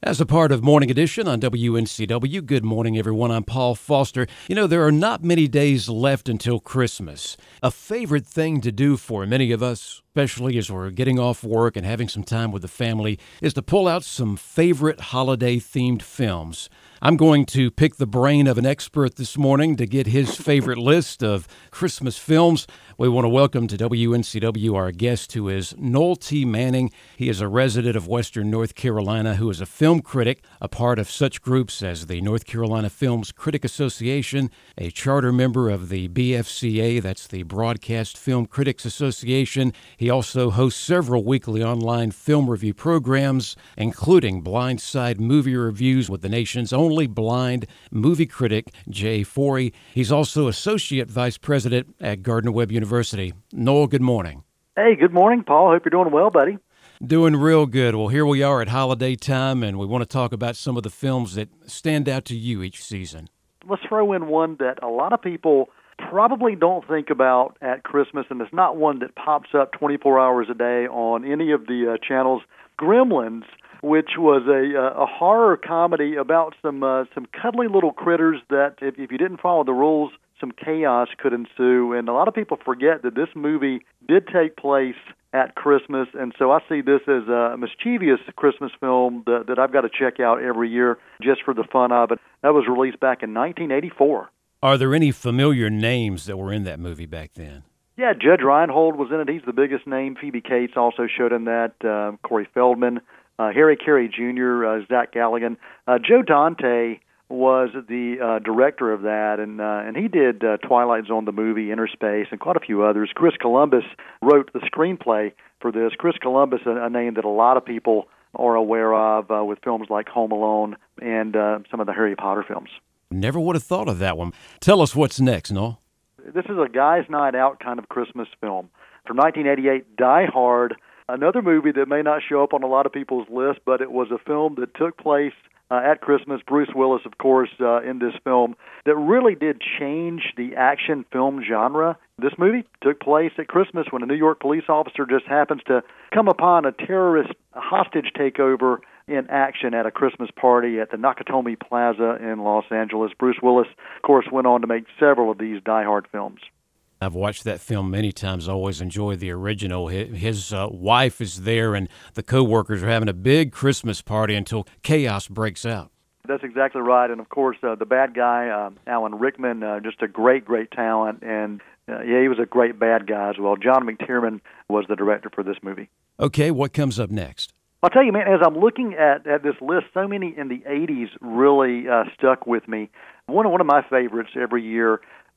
As a part of Morning Edition on WNCW, good morning, everyone. I'm Paul Foster. You know, there are not many days left until Christmas. A favorite thing to do for many of us, especially as we're getting off work and having some time with the family, is to pull out some favorite holiday themed films. I'm going to pick the brain of an expert this morning to get his favorite list of Christmas films. We want to welcome to WNCW our guest, who is Noel T. Manning. He is a resident of Western North Carolina who is a film critic, a part of such groups as the North Carolina Films Critic Association, a charter member of the BFCA, that's the Broadcast Film Critics Association. He also hosts several weekly online film review programs, including Blindside Movie Reviews with the nation's only blind movie critic, Jay Forry. He's also Associate Vice President at Gardner Webb University. Noel, good morning. Hey, good morning, Paul. Hope you're doing well, buddy. Doing real good. Well, here we are at holiday time, and we want to talk about some of the films that stand out to you each season. Let's throw in one that a lot of people probably don't think about at Christmas, and it's not one that pops up 24 hours a day on any of the uh, channels. Gremlins which was a a horror comedy about some uh, some cuddly little critters that if, if you didn't follow the rules, some chaos could ensue. And a lot of people forget that this movie did take place at Christmas, and so I see this as a mischievous Christmas film that, that I've got to check out every year just for the fun of it. That was released back in 1984. Are there any familiar names that were in that movie back then? Yeah, Judge Reinhold was in it. He's the biggest name. Phoebe Cates also showed in that. Uh, Corey Feldman, uh, Harry Carey Jr., uh, Zach Galligan. Uh, Joe Dante was the uh, director of that, and uh, and he did uh, Twilight Zone, the movie, Innerspace, and quite a few others. Chris Columbus wrote the screenplay for this. Chris Columbus, a, a name that a lot of people are aware of uh, with films like Home Alone and uh, some of the Harry Potter films. Never would have thought of that one. Tell us what's next, Noel. This is a guys' night out kind of Christmas film from 1988. Die Hard Another movie that may not show up on a lot of people's list, but it was a film that took place uh, at Christmas. Bruce Willis, of course, uh, in this film that really did change the action film genre. This movie took place at Christmas when a New York police officer just happens to come upon a terrorist hostage takeover in action at a Christmas party at the Nakatomi Plaza in Los Angeles. Bruce Willis, of course, went on to make several of these Die Hard films. I've watched that film many times. I always enjoy the original. His uh, wife is there, and the co-workers are having a big Christmas party until chaos breaks out. That's exactly right. And of course, uh, the bad guy, uh, Alan Rickman, uh, just a great, great talent. And uh, yeah, he was a great bad guy as well. John McTiernan was the director for this movie. Okay, what comes up next? I'll tell you, man, as I'm looking at, at this list, so many in the 80s really uh, stuck with me. One of, one of my favorites every year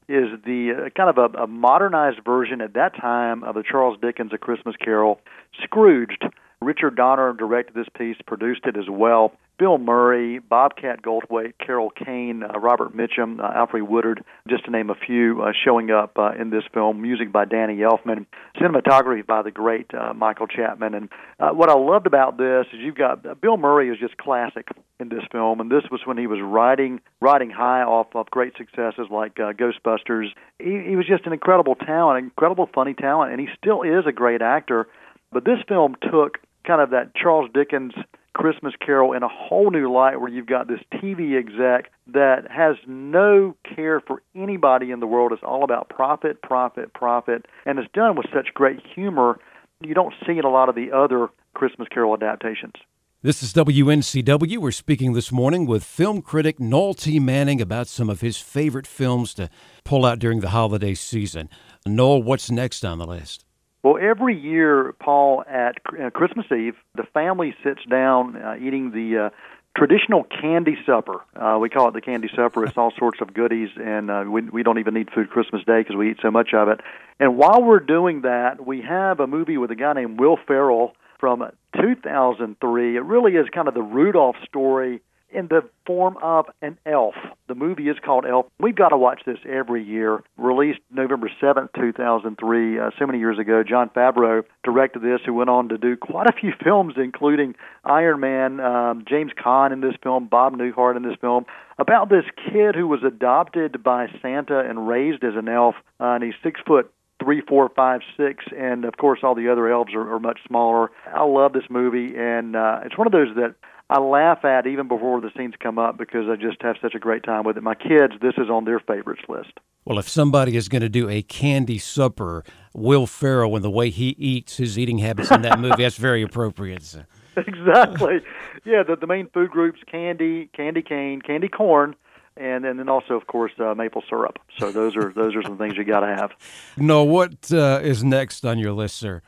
is the uh, kind of a, a modernized version at that time of the Charles Dickens A Christmas Carol, Scrooged. Richard Donner directed this piece, produced it as well. Bill Murray, Bobcat Goldthwait, Carol Kane, uh, Robert Mitchum, uh, Alfre Woodard, just to name a few, uh, showing up uh, in this film. Music by Danny Elfman, cinematography by the great uh, Michael Chapman. And uh, what I loved about this is you've got uh, Bill Murray is just classic in this film, and this was when he was riding riding high off of great successes like uh, Ghostbusters. He, he was just an incredible talent, incredible funny talent, and he still is a great actor. But this film took kind of that Charles Dickens Christmas Carol in a whole new light where you've got this TV exec that has no care for anybody in the world. It's all about profit, profit, profit, and it's done with such great humor. You don't see in a lot of the other Christmas Carol adaptations. This is WNCW. We're speaking this morning with film critic Noel T. Manning about some of his favorite films to pull out during the holiday season. Noel, what's next on the list? Well, every year, Paul, at uh, Christmas Eve, the family sits down uh, eating the uh, traditional candy supper. Uh, we call it the candy supper. It's all sorts of goodies, and uh, we, we don't even need food Christmas Day because we eat so much of it. And while we're doing that, we have a movie with a guy named Will Ferrell from 2003. It really is kind of the Rudolph story in the form of an elf. The movie is called Elf. We've got to watch this every year. Released November 7th, 2003, uh, so many years ago. Jon Favreau directed this, who went on to do quite a few films, including Iron Man, um, James Caan in this film, Bob Newhart in this film, about this kid who was adopted by Santa and raised as an elf, uh, and he's six foot three, four, five, six, and of course all the other elves are, are much smaller. I love this movie, and uh, it's one of those that I laugh at even before the scenes come up because I just have such a great time with it. My kids, this is on their favorites list. Well, if somebody is going to do a candy supper, Will Ferrell and the way he eats, his eating habits in that movie, that's very appropriate. So. exactly. Yeah, the, the main food groups candy, candy cane, candy corn, and and then also of course uh, maple syrup. So those are those are some things you got to have. Noel, what uh, is next on your list, sir?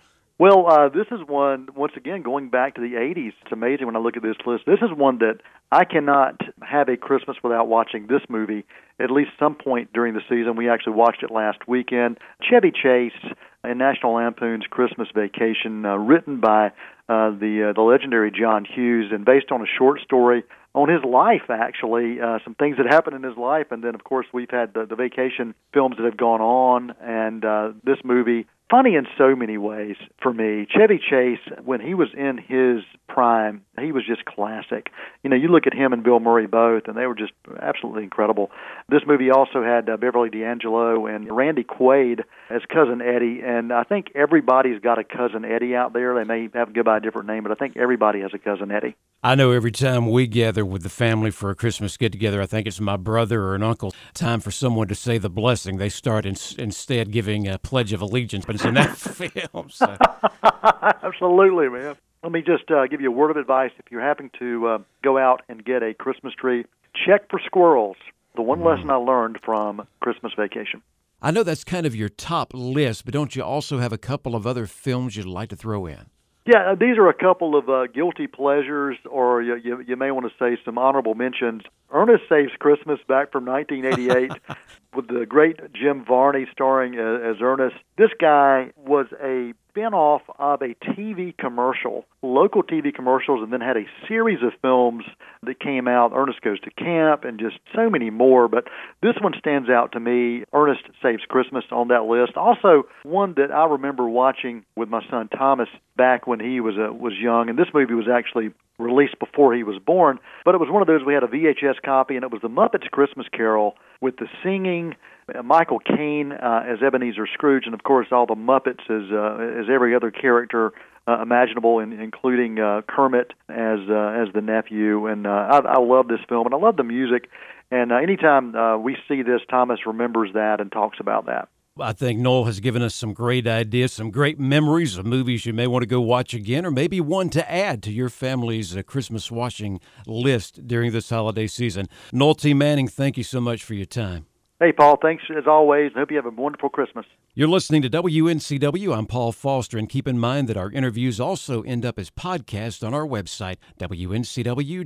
Well, uh, this is one once again going back to the '80s. It's amazing when I look at this list. This is one that I cannot have a Christmas without watching this movie at least some point during the season. We actually watched it last weekend. Chevy Chase in National Lampoon's Christmas Vacation, uh, written by uh, the uh, the legendary John Hughes and based on a short story on his life, actually, uh, some things that happened in his life, and then of course we've had the, the vacation films that have gone on, and uh, this movie funny in so many ways for me. Chevy Chase, when he was in his prime, he was just classic. You know, you look at him and Bill Murray both, and they were just absolutely incredible. This movie also had uh, Beverly D'Angelo and Randy Quaid as cousin Eddie, and I think everybody's got a cousin Eddie out there. They may have to go by a different name, but I think everybody has a cousin Eddie. I know every time we gather with the family for a Christmas get together, I think it's my brother or an uncle. Time for someone to say the blessing. They start in, instead giving a pledge of allegiance, but it's in that film. So. Absolutely, man. Let me just uh, give you a word of advice. If you're having to uh, go out and get a Christmas tree, check for squirrels. The one mm. lesson I learned from Christmas Vacation. I know that's kind of your top list, but don't you also have a couple of other films you'd like to throw in? Yeah, uh, these are a couple of uh, guilty pleasures, or you, you, you may want to say some honorable mentions. Ernest Saves Christmas back from 1988 with the great Jim Varney starring as, Ernest. This guy was a spin-off of a TV commercial, local TV commercials, and then had a series of films that came out. Ernest Goes to Camp and just so many more. But this one stands out to me. Ernest Saves Christmas on that list. Also, one that I remember watching with my son Thomas back when he was uh, was young, and this movie was actually released before he was born. But it was one of those we had a VHS copy, and it was the Muppets Christmas Carol with the singing uh, Michael Caine uh, as Ebenezer Scrooge, and of course all the Muppets as uh, as every other character uh, imaginable, in, including uh, Kermit as uh, as the nephew. And uh, I, I love this film, and I love the music. And uh, anytime uh, we see this, Thomas remembers that and talks about that. I think Noel has given us some great ideas, some great memories of movies you may want to go watch again, or maybe one to add to your family's uh, Christmas watching list during this holiday season. Noel T. Manning, thank you so much for your time. Hey, Paul, thanks as always, and hope you have a wonderful Christmas. You're listening to WNCW. I'm Paul Foster, and keep in mind that our interviews also end up as podcasts on our website, wncw.org.